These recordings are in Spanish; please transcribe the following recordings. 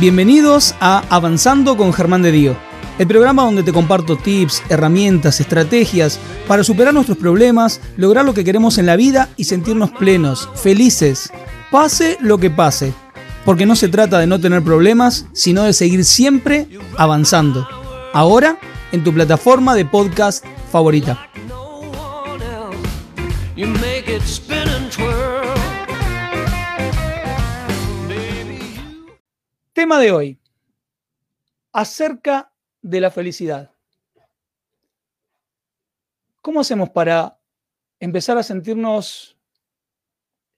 Bienvenidos a Avanzando con Germán de Dio, el programa donde te comparto tips, herramientas, estrategias para superar nuestros problemas, lograr lo que queremos en la vida y sentirnos plenos, felices, pase lo que pase. Porque no se trata de no tener problemas, sino de seguir siempre avanzando. Ahora en tu plataforma de podcast favorita. Tema de hoy. Acerca de la felicidad. ¿Cómo hacemos para empezar a sentirnos,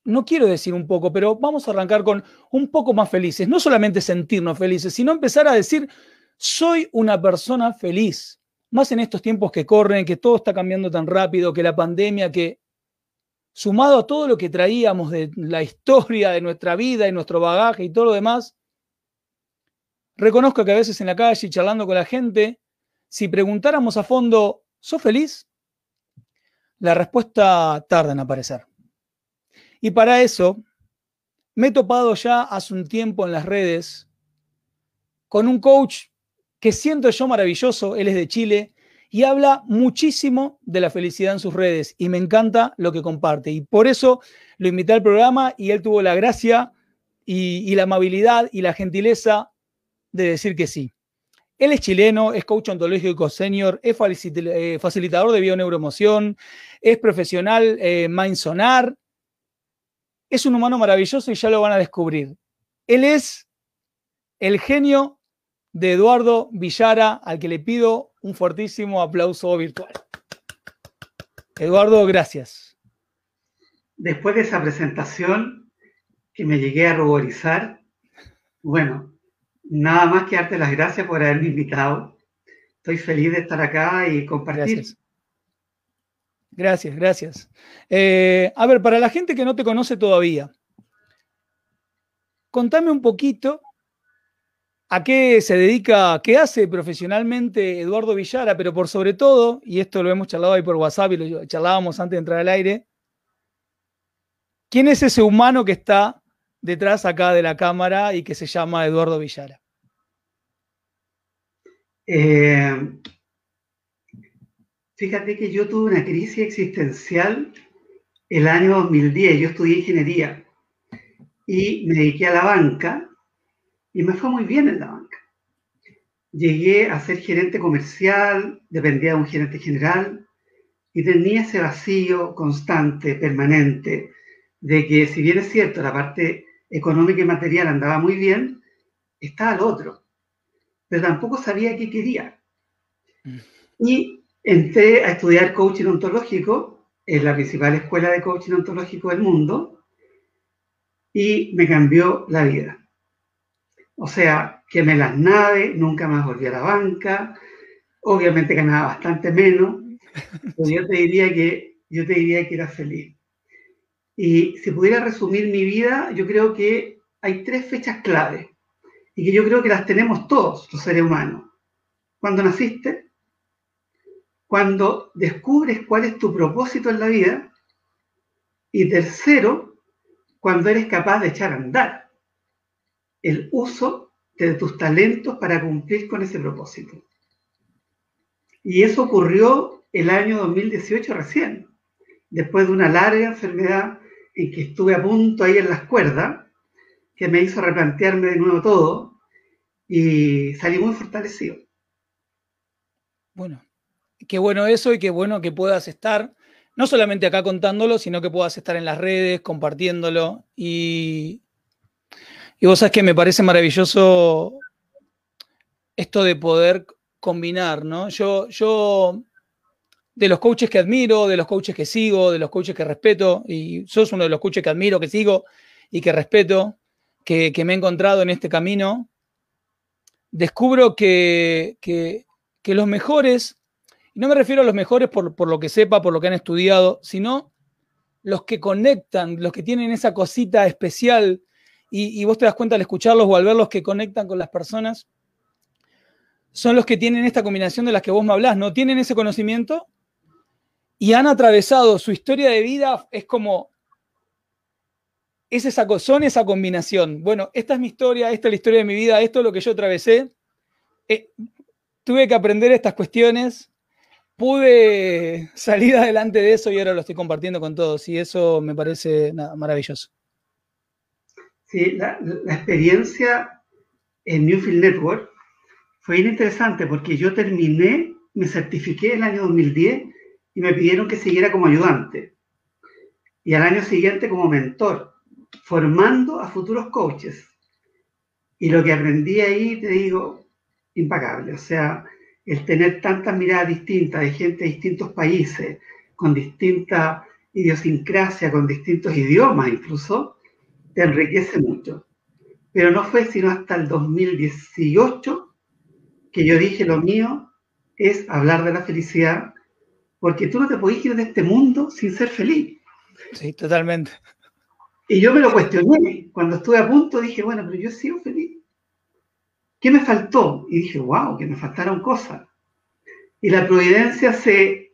no quiero decir un poco, pero vamos a arrancar con un poco más felices? No solamente sentirnos felices, sino empezar a decir, soy una persona feliz. Más en estos tiempos que corren, que todo está cambiando tan rápido, que la pandemia, que sumado a todo lo que traíamos de la historia de nuestra vida y nuestro bagaje y todo lo demás, Reconozco que a veces en la calle, charlando con la gente, si preguntáramos a fondo, ¿sos feliz? La respuesta tarda en aparecer. Y para eso, me he topado ya hace un tiempo en las redes con un coach que siento yo maravilloso, él es de Chile, y habla muchísimo de la felicidad en sus redes y me encanta lo que comparte. Y por eso lo invité al programa y él tuvo la gracia y, y la amabilidad y la gentileza de decir que sí. Él es chileno, es coach ontológico senior, es eh, facilitador de bioneuroemoción, es profesional eh, Mindsonar, es un humano maravilloso y ya lo van a descubrir. Él es el genio de Eduardo Villara, al que le pido un fuertísimo aplauso virtual. Eduardo, gracias. Después de esa presentación que me llegué a ruborizar, bueno, Nada más que darte las gracias por haberme invitado. Estoy feliz de estar acá y compartir. Gracias, gracias. Eh, a ver, para la gente que no te conoce todavía, contame un poquito a qué se dedica, qué hace profesionalmente Eduardo Villara, pero por sobre todo, y esto lo hemos charlado ahí por WhatsApp y lo charlábamos antes de entrar al aire, ¿quién es ese humano que está detrás acá de la cámara y que se llama Eduardo Villara? Eh, fíjate que yo tuve una crisis existencial el año 2010. Yo estudié ingeniería y me dediqué a la banca y me fue muy bien en la banca. Llegué a ser gerente comercial, dependía de un gerente general y tenía ese vacío constante, permanente, de que si bien es cierto, la parte económica y material andaba muy bien, estaba al otro pero tampoco sabía qué quería. Mm. Y entré a estudiar coaching ontológico en la principal escuela de coaching ontológico del mundo y me cambió la vida. O sea, quemé las naves, nunca más volví a la banca, obviamente ganaba bastante menos, pero yo te diría que, yo te diría que era feliz. Y si pudiera resumir mi vida, yo creo que hay tres fechas clave y que yo creo que las tenemos todos los seres humanos. Cuando naciste, cuando descubres cuál es tu propósito en la vida y tercero, cuando eres capaz de echar a andar el uso de tus talentos para cumplir con ese propósito. Y eso ocurrió el año 2018 recién, después de una larga enfermedad en que estuve a punto ahí en las cuerdas, que me hizo replantearme de nuevo todo, y salí muy fortalecido. Bueno, qué bueno eso y qué bueno que puedas estar, no solamente acá contándolo, sino que puedas estar en las redes, compartiéndolo. Y, y vos sabes que me parece maravilloso esto de poder combinar, ¿no? Yo, yo, de los coaches que admiro, de los coaches que sigo, de los coaches que respeto, y sos uno de los coaches que admiro, que sigo y que respeto, que, que me he encontrado en este camino, descubro que, los mejores, y no me refiero a los mejores por, lo que sepa, por lo que han estudiado, sino los que conectan, los que tienen esa cosita especial, y, vos te das cuenta al escucharlos o al verlos que conectan con las personas, son los que tienen esta combinación de las que vos me hablás, ¿no? Tienen ese conocimiento y han atravesado su historia de vida, es como es esa, son esa combinación. Bueno, esta es mi historia, esta es la historia de mi vida, esto es lo que yo atravesé. Eh, tuve que aprender estas cuestiones, pude salir adelante de eso y ahora lo estoy compartiendo con todos y eso me parece maravilloso. Sí, la, experiencia en Newfield Network fue interesante porque yo terminé, me certifiqué el año 2010 y me pidieron que siguiera como ayudante y al año siguiente como mentor, formando a futuros coaches. Y lo que aprendí ahí, te digo, impagable. O sea, el tener tantas miradas distintas de gente de distintos países, con distinta idiosincrasia, con distintos idiomas incluso, te enriquece mucho. Pero no fue sino hasta el 2018 que yo dije lo mío es hablar de la felicidad, porque tú no te podés ir de este mundo sin ser feliz. Sí, totalmente. Y yo me lo cuestioné. Cuando estuve a punto dije, bueno, pero yo sigo feliz. ¿Qué me faltó? Y dije, wow, que me faltaron cosas. Y la providencia se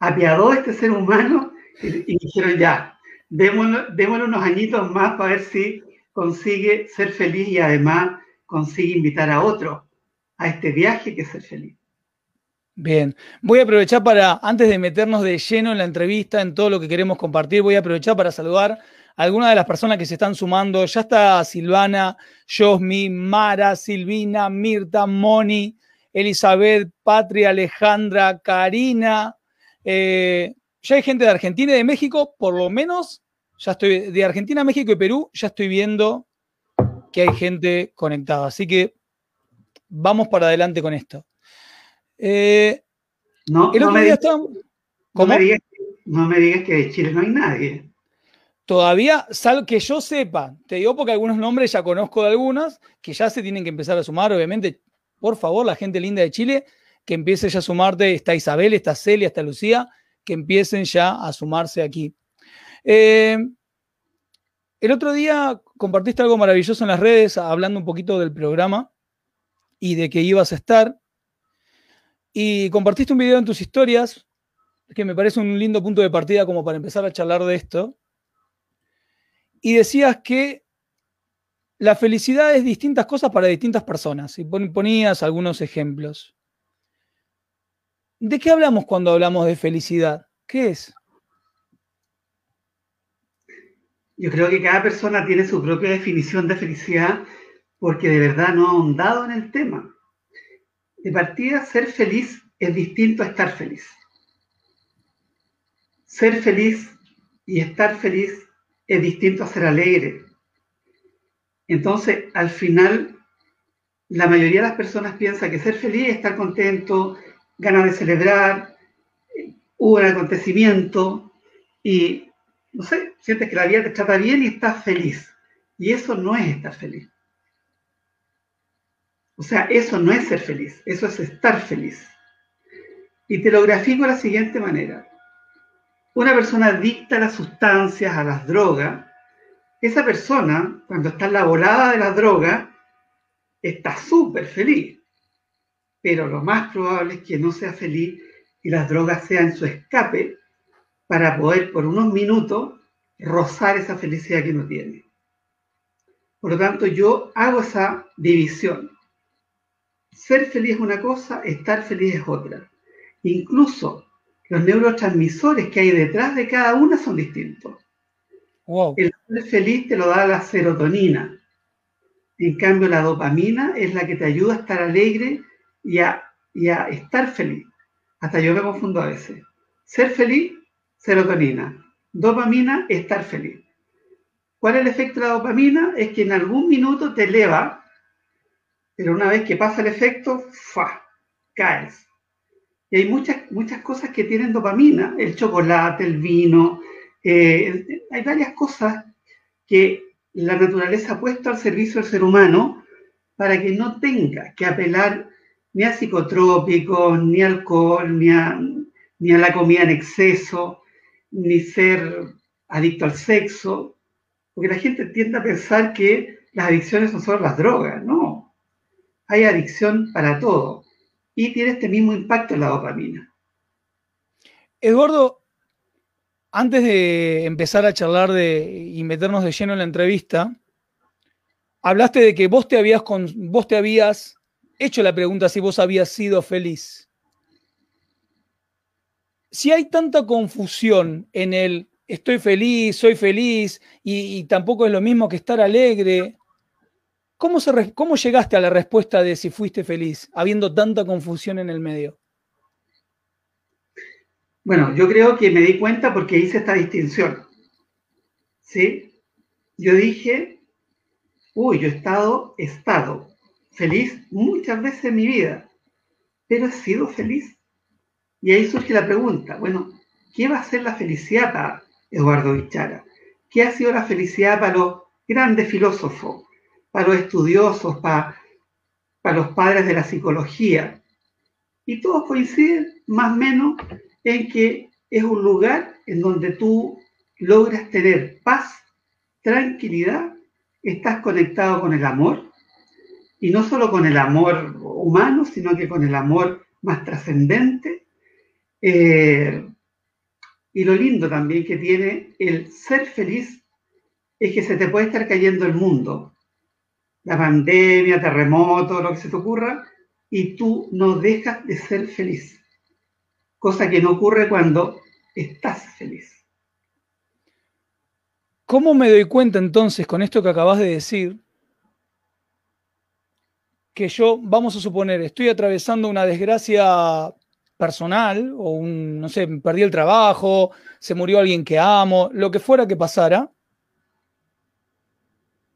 apiadó de este ser humano y, dijeron, ya, démosle, unos añitos más para ver si consigue ser feliz y además consigue invitar a otro a este viaje que es ser feliz. Bien, voy a aprovechar para, antes de meternos de lleno en la entrevista, en todo lo que queremos compartir, voy a aprovechar para saludar algunas de las personas que se están sumando. Ya está Silvana, Josmi, Mara, Silvina, Mirta, Moni, Elizabeth, Patria, Alejandra, Karina. Eh, ya hay gente de Argentina y de México, por lo menos, ya estoy de Argentina, México y Perú, ya estoy viendo que hay gente conectada. Así que vamos para adelante con esto. Eh, no, no me, digas, no me digas que de Chile no hay nadie. Todavía, sal que yo sepa, te digo porque algunos nombres ya conozco de algunas, que ya se tienen que empezar a sumar, obviamente. Por favor, la gente linda de Chile, que empiece ya a sumarte. Está Isabel, está Celia, está Lucía, que empiecen ya a sumarse aquí. Eh, el otro día compartiste algo maravilloso en las redes, hablando un poquito del programa y de que ibas a estar. Y compartiste un video en tus historias, que me parece un lindo punto de partida como para empezar a charlar de esto y decías que la felicidad es distintas cosas para distintas personas y ponías algunos ejemplos. ¿De qué hablamos cuando hablamos de felicidad? ¿Qué es? Yo creo que cada persona tiene su propia definición de felicidad porque de verdad no ha ahondado en el tema. De partida, ser feliz es distinto a estar feliz. Ser feliz y estar feliz es distinto a ser alegre. Entonces, al final, la mayoría de las personas piensa que ser feliz es estar contento, ganas de celebrar, hubo un acontecimiento y, no sé, sientes que la vida te trata bien y estás feliz. Y eso no es estar feliz. O sea, eso no es ser feliz, eso es estar feliz. Y te lo grafico de la siguiente manera una persona adicta a las sustancias, a las drogas, esa persona, cuando está en la volada de la droga, está súper feliz. Pero lo más probable es que no sea feliz y las drogas sean su escape para poder por unos minutos rozar esa felicidad que no tiene. Por lo tanto, yo hago esa división. Ser feliz es una cosa, estar feliz es otra. Incluso los neurotransmisores que hay detrás de cada una son distintos. El ser feliz te lo da la serotonina. En cambio, la dopamina es la que te ayuda a estar alegre y a, y a estar feliz. Hasta yo me confundo a veces. Ser feliz, serotonina. Dopamina, estar feliz. ¿Cuál es el efecto de la dopamina? Es que en algún minuto te eleva, pero una vez que pasa el efecto, ¡fa! caes. Y hay muchas, muchas cosas que tienen dopamina, el chocolate, el vino, eh, hay varias cosas que la naturaleza ha puesto al servicio del ser humano para que no tenga que apelar ni a psicotrópicos, ni alcohol, ni a, ni a la comida en exceso, ni ser adicto al sexo, porque la gente tiende a pensar que las adicciones son solo las drogas, no. Hay adicción para todo y tiene este mismo impacto en la dopamina. Eduardo, antes de empezar a charlar de, y meternos de lleno en la entrevista, hablaste de que vos te habías, vos te habías hecho la pregunta si vos habías sido feliz. Si hay tanta confusión en el estoy feliz, soy feliz, y, tampoco es lo mismo que estar alegre, ¿cómo, ¿cómo llegaste a la respuesta de si fuiste feliz, habiendo tanta confusión en el medio? Bueno, yo creo que me di cuenta porque hice esta distinción. ¿Sí? Yo dije, uy, yo he estado, estado feliz muchas veces en mi vida, pero he sido feliz. Y ahí surge la pregunta, bueno, ¿qué va a ser la felicidad para Eduardo Bichara? ¿Qué ha sido la felicidad para los grandes filósofos, para los estudiosos, para, los padres de la psicología? Y todos coinciden más o menos en que es un lugar en donde tú logras tener paz, tranquilidad, estás conectado con el amor, y no solo con el amor humano, sino que con el amor más trascendente. Eh, y lo lindo también que tiene el ser feliz es que se te puede estar cayendo el mundo, la pandemia, terremoto, lo que se te ocurra, y tú no dejas de ser feliz cosa que no ocurre cuando estás feliz. ¿Cómo me doy cuenta entonces con esto que acabas de decir? Que yo, vamos a suponer, estoy atravesando una desgracia personal o un, no sé, perdí el trabajo, se murió alguien que amo, lo que fuera que pasara.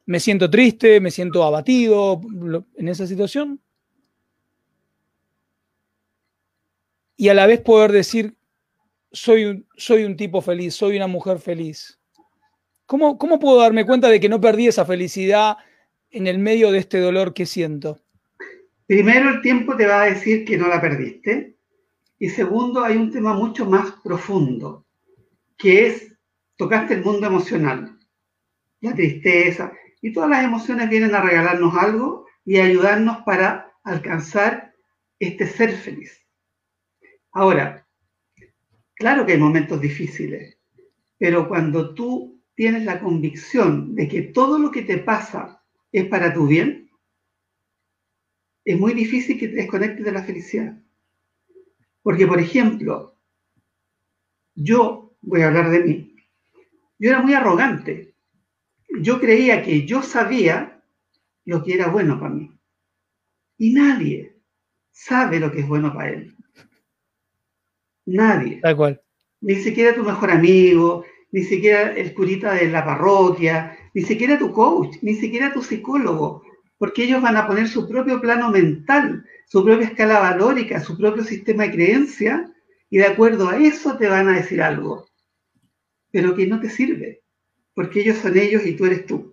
Me siento triste, me siento abatido en esa situación. y a la vez poder decir, soy un, soy un tipo feliz, soy una mujer feliz. ¿Cómo, ¿Cómo puedo darme cuenta de que no perdí esa felicidad en el medio de este dolor que siento? Primero, el tiempo te va a decir que no la perdiste. Y segundo, hay un tema mucho más profundo, que es, tocaste el mundo emocional, la tristeza, y todas las emociones vienen a regalarnos algo y ayudarnos para alcanzar este ser feliz. Ahora, claro que hay momentos difíciles, pero cuando tú tienes la convicción de que todo lo que te pasa es para tu bien, es muy difícil que te desconectes de la felicidad. Porque, por ejemplo, yo, voy a hablar de mí, yo era muy arrogante. Yo creía que yo sabía lo que era bueno para mí. Y nadie sabe lo que es bueno para él. Nadie. Tal cual. Ni siquiera tu mejor amigo, ni siquiera el curita de la parroquia, ni siquiera tu coach, ni siquiera tu psicólogo, porque ellos van a poner su propio plano mental, su propia escala valórica, su propio sistema de creencia, y de acuerdo a eso te van a decir algo, pero que no te sirve, porque ellos son ellos y tú eres tú.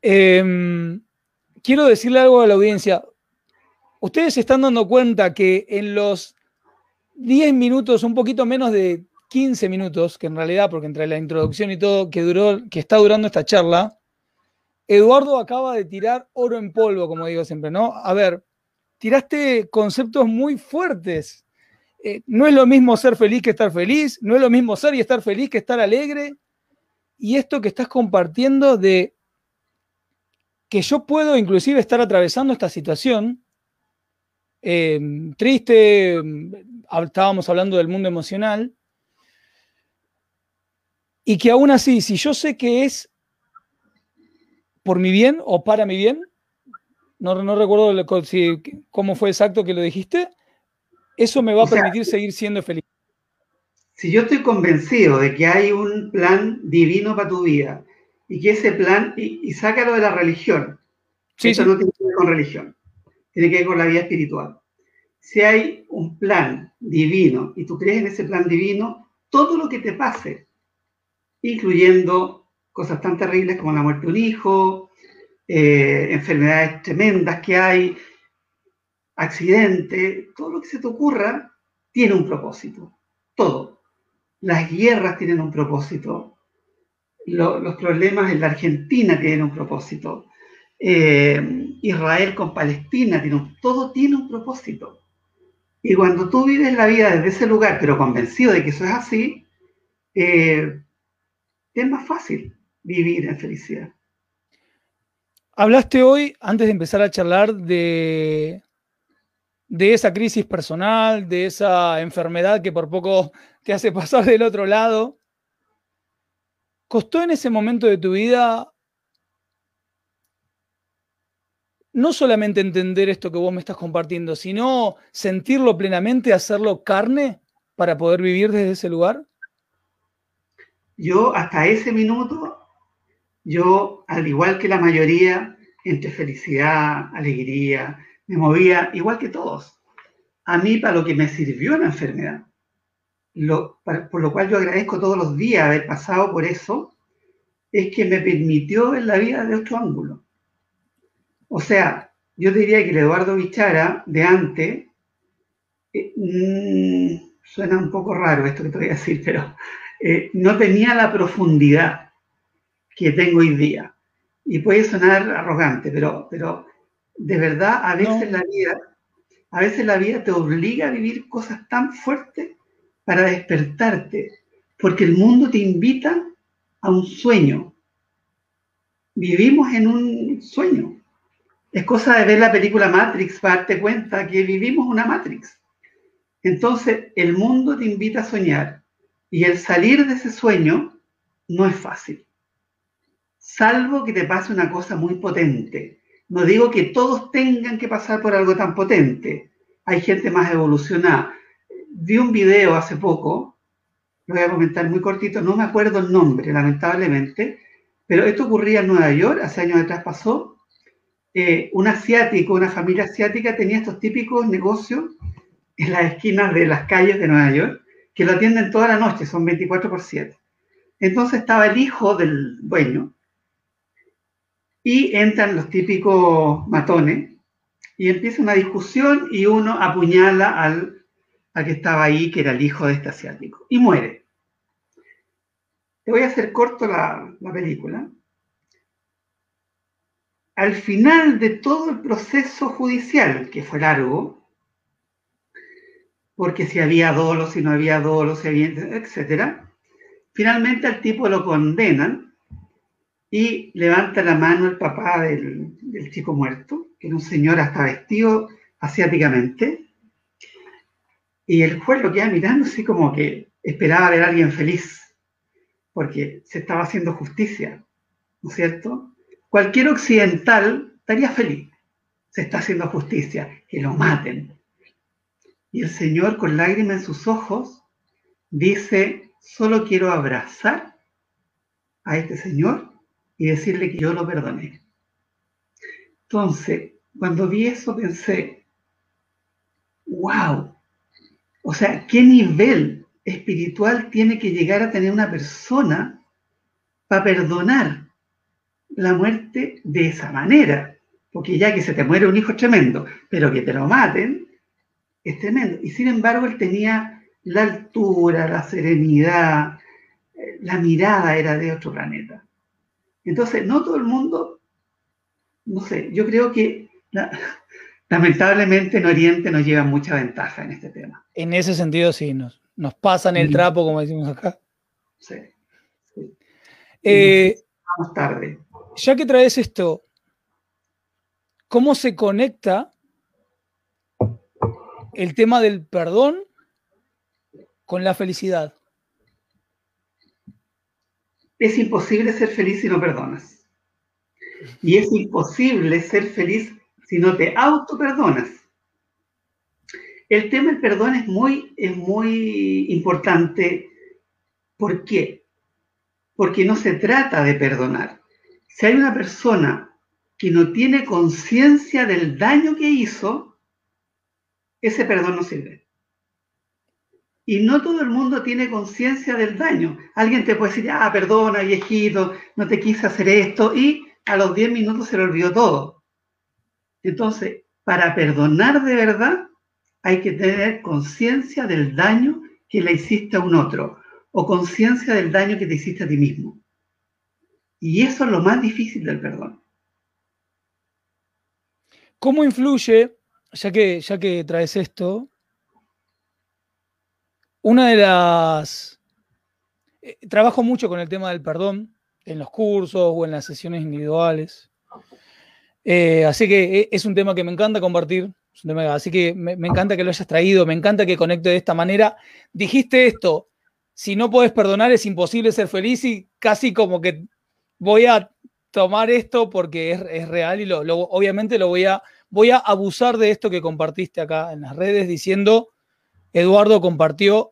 Em, quiero decirle algo a la audiencia ustedes se están dando cuenta que en los 10 minutos, un poquito menos de 15 minutos, que en realidad, porque entre la introducción y todo que, duró, que está durando esta charla, Eduardo acaba de tirar oro en polvo, como digo siempre, ¿no? A ver, tiraste conceptos muy fuertes. Eh, no es lo mismo ser feliz que estar feliz, no es lo mismo ser y estar feliz que estar alegre. Y esto que estás compartiendo de que yo puedo inclusive estar atravesando esta situación Em, triste, em, estábamos hablando del mundo emocional, y que aún así, si yo sé que es por mi bien o para mi bien, no, no recuerdo cómo fue exacto que lo dijiste, eso me va a permitir seguir siendo feliz. Si yo estoy convencido de que hay un plan divino para tu vida y que ese plan, y, sácalo de la religión, eso no tiene que ver con religión, tiene que ver con la vida espiritual. Si hay un plan divino y tú crees en ese plan divino, todo lo que te pase, incluyendo cosas tan terribles como la muerte de un hijo, eh, enfermedades tremendas que hay, accidentes, todo lo que se te ocurra, tiene un propósito. Todo. Las guerras tienen un propósito. los problemas en la Argentina tienen un propósito. Eh, Israel con Palestina, tiene todo tiene un propósito. Y cuando tú vives la vida desde ese lugar, pero convencido de que eso es así, eh, es más fácil vivir en felicidad. Hablaste hoy, antes de empezar a charlar, de, de esa crisis personal, de esa enfermedad que por poco te hace pasar del otro lado. ¿Costó en ese momento de tu vida no solamente entender esto que vos me estás compartiendo, sino sentirlo plenamente, hacerlo carne para poder vivir desde ese lugar? Yo hasta ese minuto, yo, al igual que la mayoría, entre felicidad, alegría, me movía igual que todos. A mí, para lo que me sirvió la enfermedad, por lo cual yo agradezco todos los días haber pasado por eso, es que me permitió ver la vida de otro ángulo. O sea, yo diría que el Eduardo Bichara de antes, eh, mm, suena un poco raro esto que te voy a decir, pero eh, no tenía la profundidad que tengo hoy día. Y puede sonar arrogante, pero, pero de verdad a veces la vida, a veces la vida te obliga a vivir cosas tan fuertes para despertarte, porque el mundo te invita a un sueño. Vivimos en un sueño. Es cosa de ver la película Matrix para darte cuenta que vivimos una Matrix. Entonces, el mundo te invita a soñar y el salir de ese sueño no es fácil. Salvo que te pase una cosa muy potente. No digo que todos tengan que pasar por algo tan potente. Hay gente más evolucionada. Vi un video hace poco, lo voy a comentar muy cortito, no me acuerdo el nombre, lamentablemente, pero esto ocurría en Nueva York, hace años atrás pasó, eh, un asiático, una familia asiática tenía estos típicos negocios en las esquinas de las calles de Nueva York, que lo atienden toda la noche, son 24 por 7. Entonces estaba el hijo del dueño y entran los típicos matones y empieza una discusión y uno apuñala al, que estaba ahí, que era el hijo de este asiático, y muere. Te voy a hacer corto la, la película al final de todo el proceso judicial, que fue largo, porque si había dolo, si no había dolo, si había, etcétera, finalmente al tipo lo condenan y levanta la mano el papá del, chico muerto, que era un señor hasta vestido asiáticamente, y el juez lo queda mirando así como que esperaba ver a alguien feliz, porque se estaba haciendo justicia, ¿no es cierto? Cualquier occidental estaría feliz. Se está haciendo justicia, que lo maten. Y el Señor, con lágrimas en sus ojos, dice, solo quiero abrazar a este Señor y decirle que yo lo perdoné. Entonces, cuando vi eso pensé, wow, o sea, ¿qué nivel espiritual tiene que llegar a tener una persona para perdonar la muerte de esa manera. Porque ya que se te muere un hijo es tremendo, pero que te lo maten es tremendo. Y sin embargo, él tenía la altura, la serenidad, eh, la mirada era de otro planeta. Entonces, no todo el mundo, no sé, yo creo que lamentablemente en Oriente nos lleva mucha ventaja en este tema. En ese sentido, sí, nos, nos pasan el trapo, como decimos acá. Sí. Eh, vamos tarde ya que traes esto, ¿cómo se conecta el tema del perdón con la felicidad? Es imposible ser feliz si no perdonas. Y es imposible ser feliz si no te auto-perdonas. El tema del perdón es muy, es muy importante. ¿Por qué? Porque no se trata de perdonar si hay una persona que no tiene conciencia del daño que hizo, ese perdón no sirve. Y no todo el mundo tiene conciencia del daño. Alguien te puede decir, ah, perdona, viejito, no te quise hacer esto, y a los 10 minutos se le olvidó todo. Entonces, para perdonar de verdad, hay que tener conciencia del daño que le hiciste a un otro, o conciencia del daño que te hiciste a ti mismo. Y eso es lo más difícil del perdón. ¿Cómo influye, ya que, ya que traes esto, una de las... eh, trabajo mucho con el tema del perdón en los cursos o en las sesiones individuales. Eh, así que eh, es un tema que me encanta compartir. tema- así que me, encanta que lo hayas traído, me encanta que conecte de esta manera. Dijiste esto, si no puedes perdonar es imposible ser feliz y casi como que voy a tomar esto porque es, es real y lo- obviamente lo voy a, voy a abusar de esto que compartiste acá en las redes diciendo, Eduardo compartió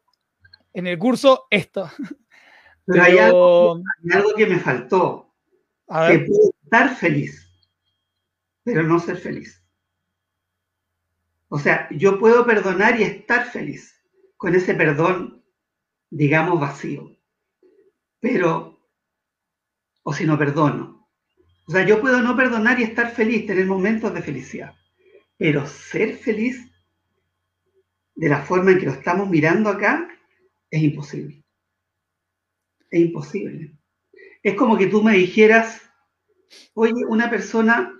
en el curso esto. Pero hay algo, Pero, hay algo que me faltó, a que puedo estar feliz, pero no ser feliz. O sea, yo puedo perdonar y estar feliz con ese perdón, digamos, vacío. Pero, o si no perdono. O sea, yo puedo no perdonar y estar feliz, tener momentos de felicidad. Pero ser feliz de la forma en que lo estamos mirando acá es imposible. Es imposible. Es como que tú me dijeras, oye, una persona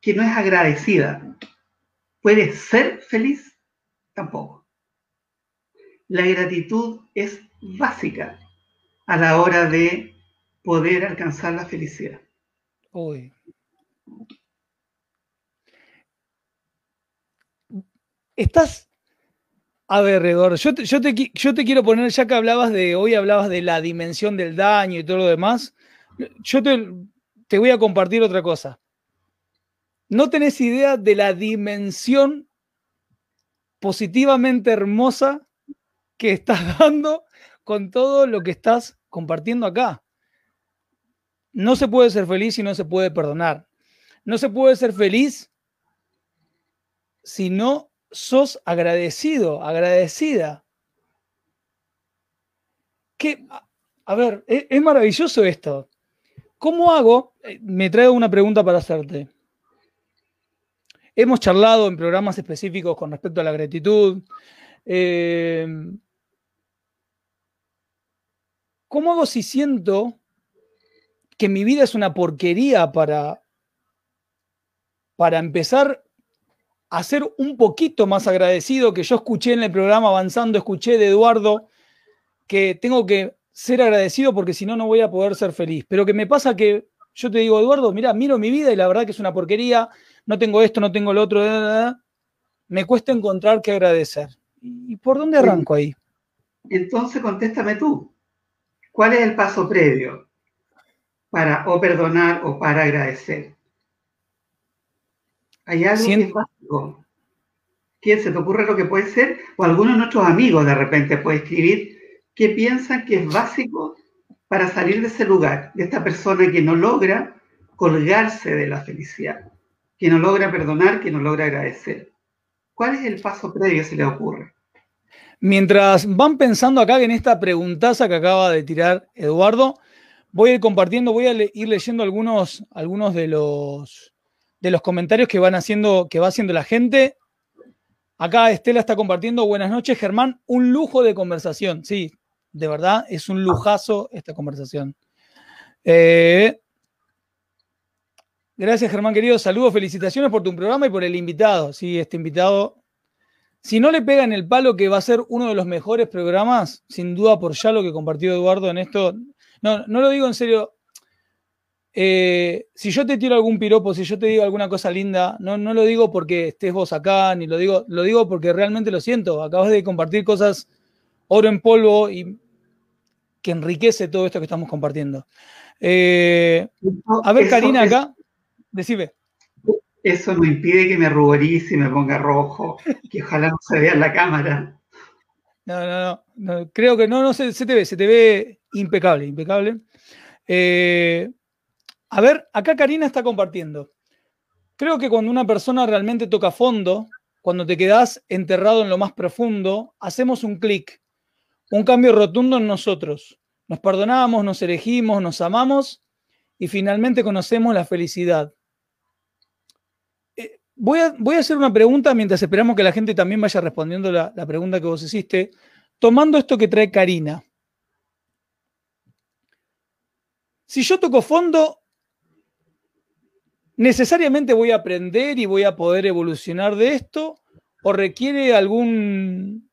que no es agradecida, ¿puede ser feliz? Tampoco. La gratitud es básica a la hora de poder alcanzar la felicidad. uy. Estás, a ver, Eduardo, yo te, yo, te, quiero poner, ya que hablabas de, hoy hablabas de la dimensión del daño y todo lo demás, yo te, te voy a compartir otra cosa. No tenés idea de la dimensión positivamente hermosa que estás dando con todo lo que estás compartiendo acá. No se puede ser feliz y no se puede perdonar. No se puede ser feliz si no sos agradecido, agradecida. Que, a- ver, es, es maravilloso esto. ¿Cómo hago? Eh, Me traigo una pregunta para hacerte. Hemos charlado en programas específicos con respecto a la gratitud. Eh, ¿Cómo hago si siento que mi vida es una porquería para, para empezar a ser un poquito más agradecido? Que yo escuché en el programa Avanzando, escuché de Eduardo que tengo que ser agradecido porque si no, no voy a poder ser feliz. Pero que me pasa que yo te digo, Eduardo, mira, miro mi vida y la verdad que es una porquería, no tengo esto, no tengo lo otro, da, da, da. me cuesta encontrar que agradecer. ¿Y por dónde arranco ahí? Entonces, contéstame tú. ¿Cuál es el paso previo para o perdonar o para agradecer? Hay algo que es básico. ¿Quién se te ocurre lo que puede ser? O algunos de nuestros amigos de repente puede escribir que piensan que es básico para salir de ese lugar, de esta persona que no logra colgarse de la felicidad, que no logra perdonar, que no logra agradecer. ¿Cuál es el paso previo se le ocurre? Mientras van pensando acá en esta preguntaza que acaba de tirar Eduardo, voy a ir compartiendo, voy a ir leyendo algunos, algunos de los de los comentarios que van haciendo, que va haciendo la gente. Acá Estela está compartiendo. Buenas noches, Germán. Un lujo de conversación. Sí, de verdad, es un lujazo esta conversación. Eh, gracias, Germán, querido. Saludos, felicitaciones por tu programa y por el invitado. Sí, este invitado si no le pegan el palo que va a ser uno de los mejores programas, sin duda por ya lo que compartió Eduardo en esto, no, no lo digo en serio. Eh, si yo te tiro algún piropo, si yo te digo alguna cosa linda, no, no lo digo porque estés vos acá, ni lo digo, lo digo porque realmente lo siento. Acabas de compartir cosas oro en polvo y que enriquece todo esto que estamos compartiendo. Eh, a ver, Eso- Karina, eso- acá, decime. Eso no impide que me ruborice y me ponga rojo, que ojalá no se vea en la cámara. No, no, no, no, creo que no, no se, se te ve, se te ve impecable, impecable. Eh, a ver, acá Karina está compartiendo. Creo que cuando una persona realmente toca fondo, cuando te quedas enterrado en lo más profundo, hacemos un clic, un cambio rotundo en nosotros. Nos perdonamos, nos elegimos, nos amamos y finalmente conocemos la felicidad. Eh, Voy a, hacer una pregunta mientras esperamos que la gente también vaya respondiendo la pregunta que vos hiciste, tomando esto que trae Karina. Si yo toco fondo, necesariamente voy a aprender y voy a poder evolucionar de esto, o requiere algún,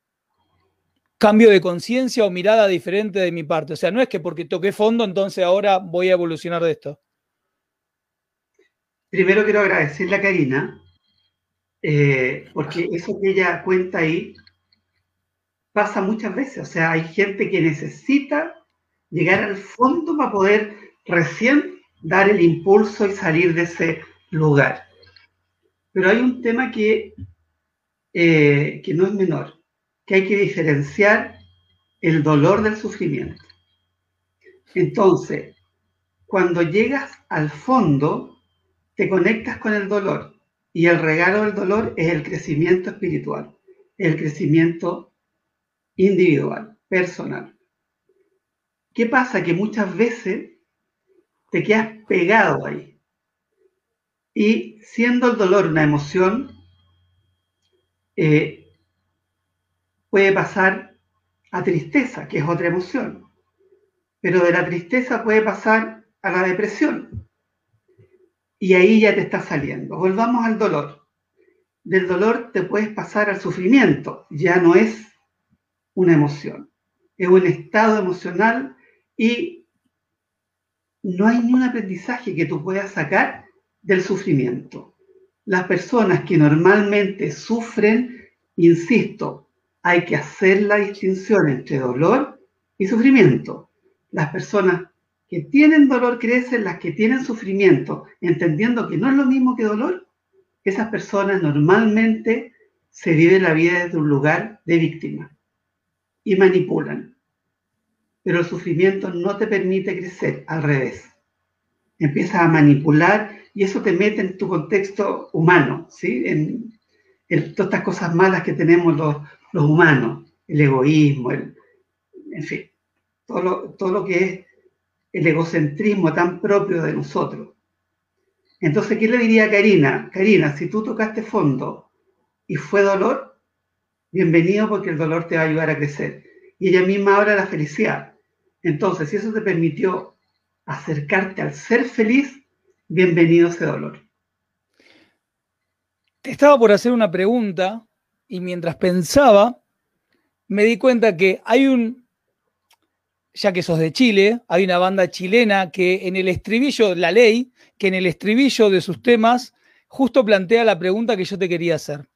cambio de conciencia o mirada diferente de mi parte. O sea, no es que porque toqué fondo, entonces ahora voy a evolucionar de esto. Primero quiero agradecerle a Karina, eh, porque eso que ella cuenta ahí pasa muchas veces. O sea, hay gente que necesita llegar al fondo para poder recién dar el impulso y salir de ese lugar. Pero hay un tema que, eh, que no es menor, que hay que diferenciar el dolor del sufrimiento. Entonces, cuando llegas al fondo, te conectas con el dolor y el regalo del dolor es el crecimiento espiritual, el crecimiento individual, personal. ¿Qué pasa? Que muchas veces te quedas pegado ahí. Y siendo el dolor una emoción, eh, puede pasar a tristeza, que es otra emoción. Pero de la tristeza puede pasar a la depresión. Y ahí ya te está saliendo. Volvamos al dolor. Del dolor te puedes pasar al sufrimiento. Ya no es una emoción. Es un estado emocional y no hay ni un aprendizaje que tú puedas sacar del sufrimiento. Las personas que normalmente sufren, insisto, hay que hacer la distinción entre dolor y sufrimiento. Las personas que tienen dolor crecen, las que tienen sufrimiento, entendiendo que no es lo mismo que dolor, esas personas normalmente se viven la vida desde un lugar de víctima y manipulan. Pero el sufrimiento no te permite crecer, al revés. Empiezas a manipular y eso te mete en tu contexto humano, ¿sí? En, todas estas cosas malas que tenemos los, humanos, el egoísmo, en fin, todo lo, todo lo que es el egocentrismo tan propio de nosotros. Entonces, ¿qué le diría a Karina? Karina, si tú tocaste fondo y fue dolor, bienvenido porque el dolor te va a ayudar a crecer. Y ella misma habla de la felicidad. Entonces, si eso te permitió acercarte al ser feliz, bienvenido ese dolor. Te estaba por hacer una pregunta y mientras pensaba, me di cuenta que hay un, ya que sos de Chile, hay una banda chilena que en el estribillo, la ley, que en el estribillo de sus temas justo plantea la pregunta que yo te quería hacer.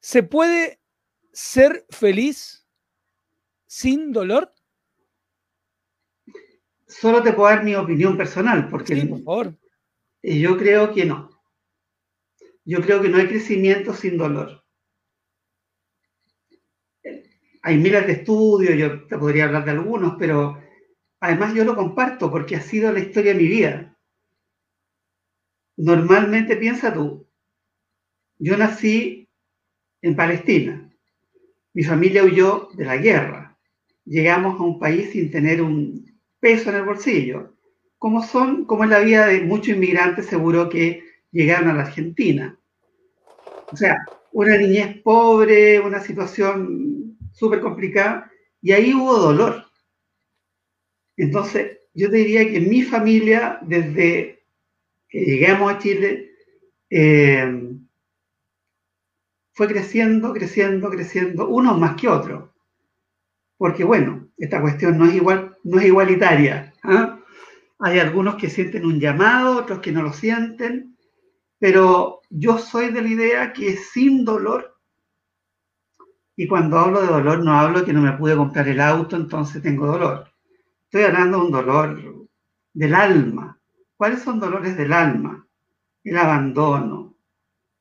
¿Se puede ser feliz sin dolor? Solo te puedo dar mi opinión personal, porque por favor. yo creo que no. Yo creo que no hay crecimiento sin dolor. Hay miles de estudios, yo te podría hablar de algunos, pero además yo lo comparto porque ha sido la historia de mi vida. Normalmente piensa tú, yo nací en Palestina, mi familia huyó de la guerra, llegamos a un país sin tener un peso en el bolsillo, como son, como en la vida de muchos inmigrantes seguro que llegaron a la Argentina. O sea, una niñez pobre, una situación súper complicada, y ahí hubo dolor. Entonces, yo te diría que mi familia, desde que llegamos a Chile, eh, fue creciendo, creciendo, creciendo, unos más que otros. Porque bueno, esta cuestión no es igual, no es igualitaria. ¿ah? Hay algunos que sienten un llamado, otros que no lo sienten, pero yo soy de la idea que sin dolor, y cuando hablo de dolor no hablo que no me pude comprar el auto, entonces tengo dolor. Estoy hablando de un dolor del alma. ¿Cuáles son dolores del alma? El abandono,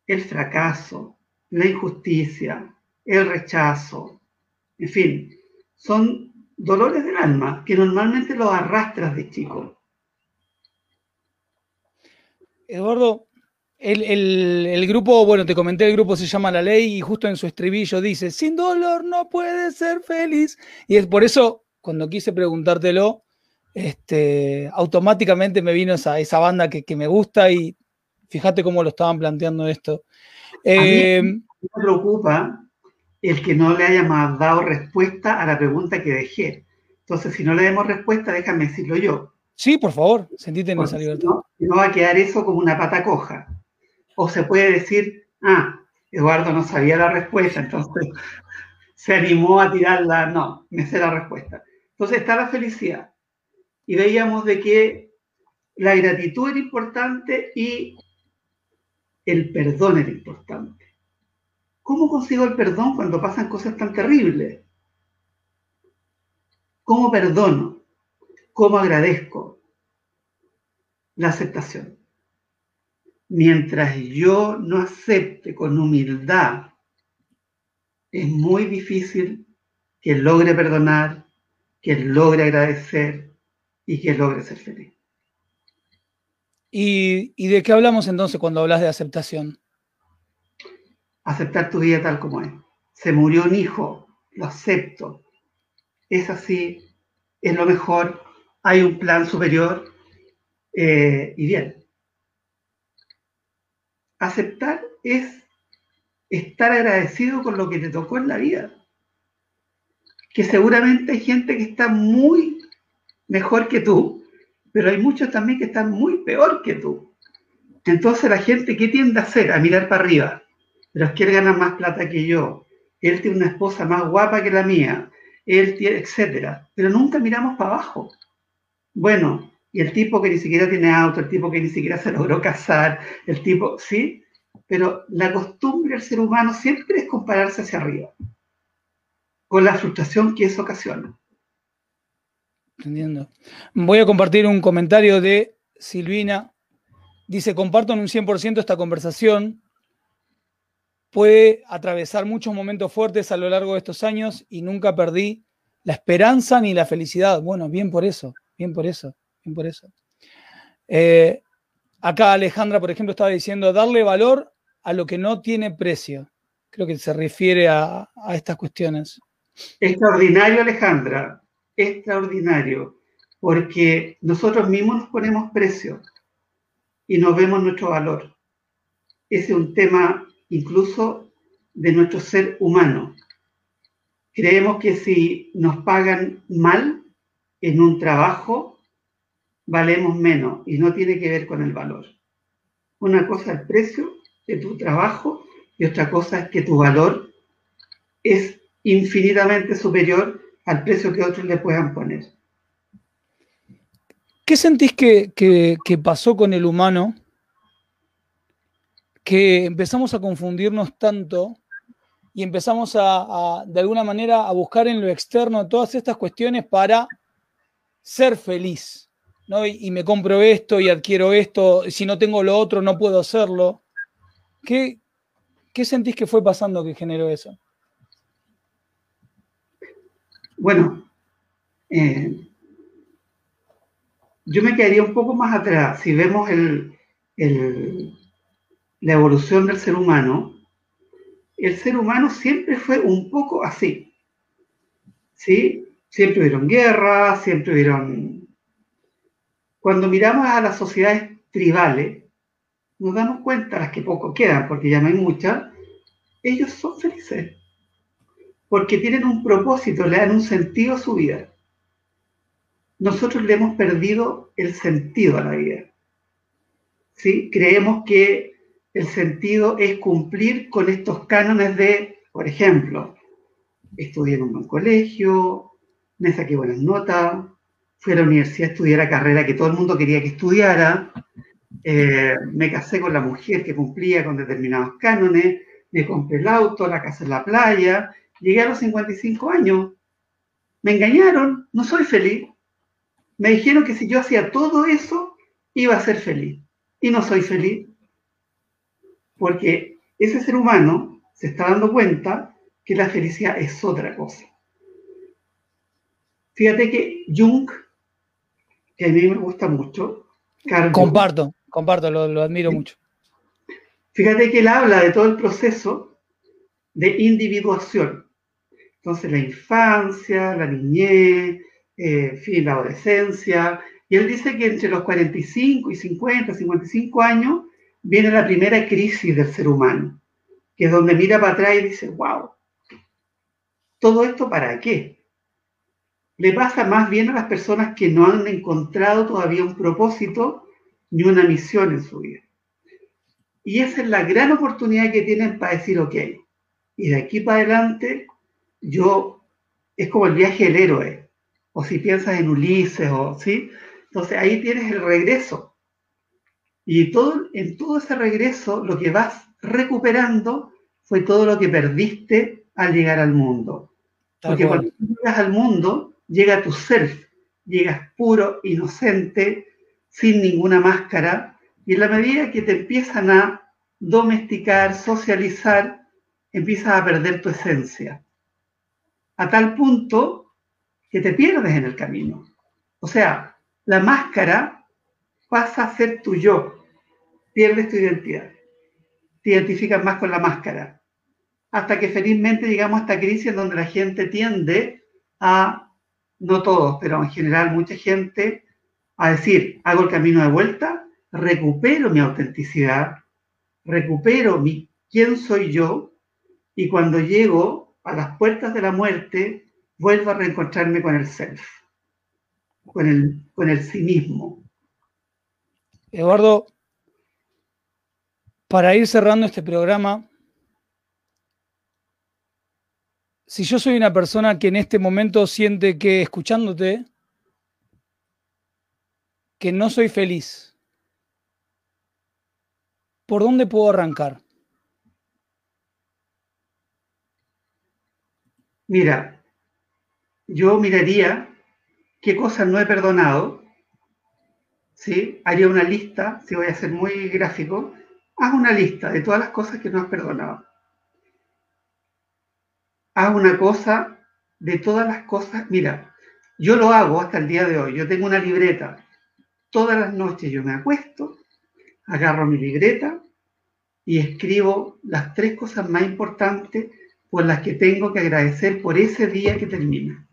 el fracaso, la injusticia, el rechazo, en fin, son dolores del alma que normalmente los arrastras de chico. Eduardo, el, grupo, bueno, te comenté, el grupo se llama La Ley y justo en su estribillo dice, sin dolor no puede ser feliz. Y es por eso, cuando quise preguntártelo, este, automáticamente me vino esa, esa banda que, me gusta y fíjate cómo lo estaban planteando esto. Eh, me preocupa el que no le hayamos dado respuesta a la pregunta que dejé. Entonces, si no le demos respuesta, déjame decirlo yo. Sí, por favor, sentite en esa libertad. no va a quedar eso como una pata coja o se puede decir, ah, Eduardo no sabía la respuesta, entonces se animó a tirarla, no, me sé la respuesta. Entonces está la felicidad. Y veíamos de que la gratitud era importante y el perdón era importante. ¿Cómo consigo el perdón cuando pasan cosas tan terribles? ¿Cómo perdono? ¿Cómo agradezco? La aceptación. Mientras yo no acepte con humildad es muy difícil que logre perdonar, que logre agradecer y que logre ser feliz. ¿Y, de qué hablamos entonces cuando hablas de aceptación? Aceptar tu vida tal como es. Se murió un hijo, lo acepto. Es así, es lo mejor, hay un plan superior eh, y bien. Aceptar es estar agradecido con lo que te tocó en la vida. Que seguramente hay gente que está muy mejor que tú, pero hay muchos también que están muy peor que tú. Entonces la gente, ¿qué tiende a hacer? A mirar para arriba. Pero es que él gana más plata que yo. Él tiene una esposa más guapa que la mía. Él tiene, etcétera. Pero nunca miramos para abajo. Bueno, y el tipo que ni siquiera tiene auto, el tipo que ni siquiera se logró casar, el tipo, ¿sí? pero la costumbre del ser humano siempre es compararse hacia arriba, con la frustración que eso ocasiona. Entendiendo. Voy a compartir un comentario de Silvina. Dice, comparto en un 100% esta conversación. Puede atravesar muchos momentos fuertes a lo largo de estos años y nunca perdí la esperanza ni la felicidad. Bueno, bien por eso, bien por eso, bien por eso. Eh, acá Alejandra, por ejemplo, estaba diciendo, darle valor a lo que no tiene precio. Creo que se refiere a, estas cuestiones. Extraordinario, Alejandra, extraordinario, porque nosotros mismos nos ponemos precio y nos vemos nuestro valor. Ese es un tema incluso de nuestro ser humano. Creemos que si nos pagan mal en un trabajo, valemos menos y no tiene que ver con el valor. Una cosa es el precio de tu trabajo y otra cosa es que tu valor es infinitamente superior al precio que otros le puedan poner. ¿Qué sentís que, pasó con el humano? Que empezamos a confundirnos tanto y empezamos a, de alguna manera, a buscar en lo externo todas estas cuestiones para ser feliz. ¿no? y, me compro esto y adquiero esto, si no tengo lo otro no puedo hacerlo. ¿Qué, sentís que fue pasando que generó eso? Bueno, eh, yo me quedaría un poco más atrás. Si vemos la evolución del ser humano, el ser humano siempre fue un poco así. ¿Sí? Siempre hubieron guerras, siempre hubieron... Cuando miramos a las sociedades tribales, nos damos cuenta, las que poco quedan, porque ya no hay muchas, ellos son felices. Porque tienen un propósito, le dan un sentido a su vida. Nosotros le hemos perdido el sentido a la vida. ¿Sí? Creemos que el sentido es cumplir con estos cánones de, por ejemplo, estudié en un buen colegio, me saqué buenas notas, fui a la universidad a estudiar la carrera que todo el mundo quería que estudiara, eh, me casé con la mujer que cumplía con determinados cánones, me compré el auto, la casa en la playa, llegué a los 55 años, me engañaron, no soy feliz. Me dijeron que si yo hacía todo eso, iba a ser feliz. Y no soy feliz. Porque ese ser humano se está dando cuenta que la felicidad es otra cosa. Fíjate que Jung, que a mí me gusta mucho, Comparto. Comparto, lo, admiro mucho. Fíjate que él habla de todo el proceso de individuación. Entonces, la infancia, la niñez, eh, fin, la adolescencia. Y él dice que entre los 45 y 50, 55 años viene la primera crisis del ser humano, que es donde mira para atrás y dice, wow, ¿todo esto para qué? Le pasa más bien a las personas que no han encontrado todavía un propósito ni una misión en su vida. Y esa es la gran oportunidad que tienen para decir, ok, y de aquí para adelante yo, es como el viaje del héroe, o si piensas en Ulises, o sí, entonces ahí tienes el regreso. Y todo, en todo ese regreso lo que vas recuperando fue todo lo que perdiste al llegar al mundo. Porque cuando llegas al mundo, llega tu self, llegas puro, inocente, sin ninguna máscara, y en la medida que te empiezan a domesticar, socializar, empiezas a perder tu esencia. A tal punto que te pierdes en el camino. O sea, la máscara pasa a ser tu yo, pierdes tu identidad. Te identificas más con la máscara. Hasta que felizmente llegamos a esta crisis en donde la gente tiende a, no todos, pero en general mucha gente, a decir, hago el camino de vuelta, recupero mi autenticidad, recupero mi quién soy yo, y cuando llego a las puertas de la muerte, vuelvo a reencontrarme con el self con el, con el sí mismo. Eduardo, para ir cerrando este programa, si yo soy una persona que en este momento siente que escuchándote, que no soy feliz, ¿por dónde puedo arrancar? Mira, yo miraría qué cosas no he perdonado, ¿sí? Haría una lista, si voy a ser muy gráfico, haz una lista de todas las cosas que no has perdonado. Haz una cosa de todas las cosas, mira, yo lo hago hasta el día de hoy, yo tengo una libreta, todas las noches yo me acuesto, agarro mi libreta y escribo las tres cosas más importantes por las que tengo que agradecer por ese día que termina.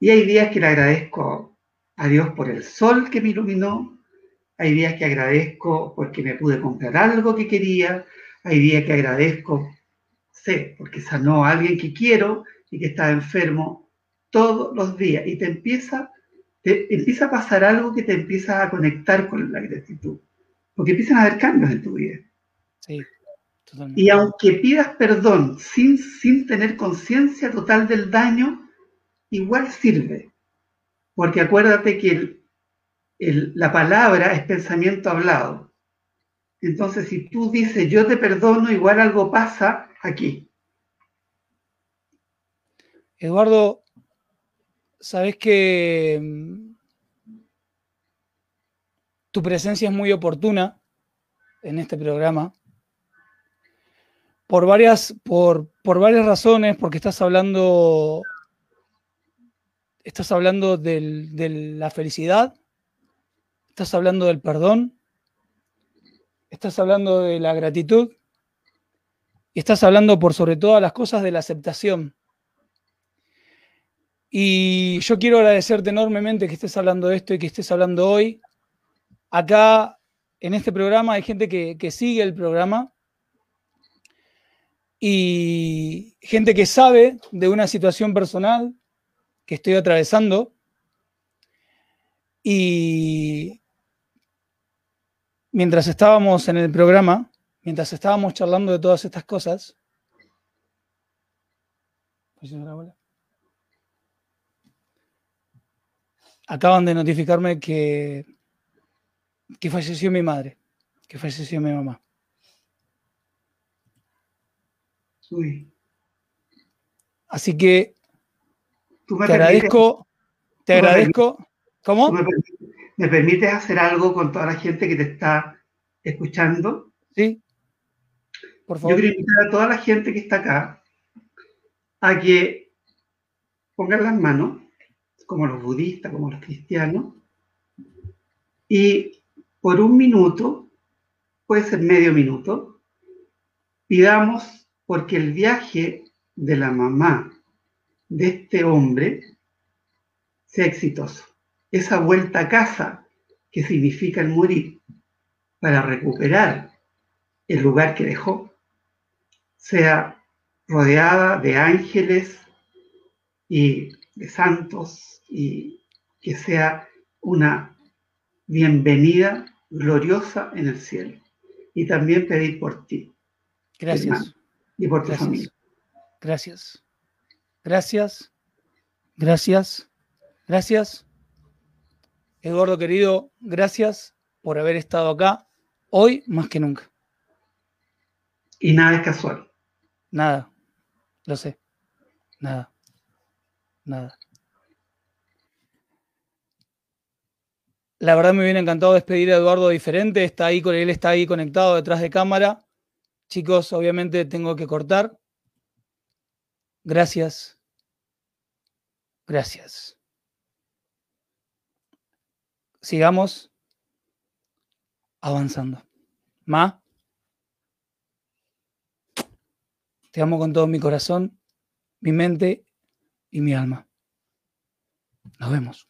Y hay días que le agradezco a Dios por el sol que me iluminó, hay días que agradezco porque me pude comprar algo que quería, hay días que agradezco, sé, porque sanó a alguien que quiero y que estaba enfermo todos los días. Y te empieza, te empieza a pasar algo que te empieza a conectar con la gratitud, porque empiezan a haber cambios en tu vida. Sí, totalmente. Y aunque pidas perdón sin, sin tener conciencia total del daño, igual sirve, porque acuérdate que la palabra es pensamiento hablado. Entonces, si tú dices yo te perdono, igual algo pasa aquí. Eduardo, sabes que mm, tu presencia es muy oportuna en este programa por varias, por, por varias razones, porque estás hablando estás hablando de la felicidad, estás hablando del perdón, estás hablando de la gratitud y estás hablando por sobre todas las cosas de la aceptación. Y yo quiero agradecerte enormemente que estés hablando de esto y que estés hablando hoy. Acá en este programa hay gente que, que sigue el programa y gente que sabe de una situación personal, que estoy atravesando y mientras estábamos en el programa, mientras estábamos charlando de todas estas cosas, acaban de notificarme que, que falleció mi madre, que falleció mi mamá. Así que te agradezco, te agradezco. ¿Cómo? Me, permites hacer algo con toda la gente que te está escuchando? Sí. Por favor. Yo quiero invitar a toda la gente que está acá a que pongan las manos, como los budistas, como los cristianos, y por un minuto, puede ser medio minuto, pidamos porque el viaje de la mamá de este hombre sea exitoso. Esa vuelta a casa que significa el morir para recuperar el lugar que dejó, sea rodeada de ángeles y de santos y que sea una bienvenida gloriosa en el cielo. Y también pedir por ti. Gracias. y por tu familia. Gracias. Gracias, gracias, gracias. Eduardo querido, gracias por haber estado acá hoy más que nunca. Y nada es casual. Nada, lo sé. Nada, nada. La verdad me hubiera encantado despedir a Eduardo diferente. Está ahí con él, está ahí conectado detrás de cámara. Chicos, obviamente tengo que cortar. Gracias. Gracias. Sigamos avanzando. Ma, te amo con todo mi corazón, mi mente y mi alma. Nos vemos.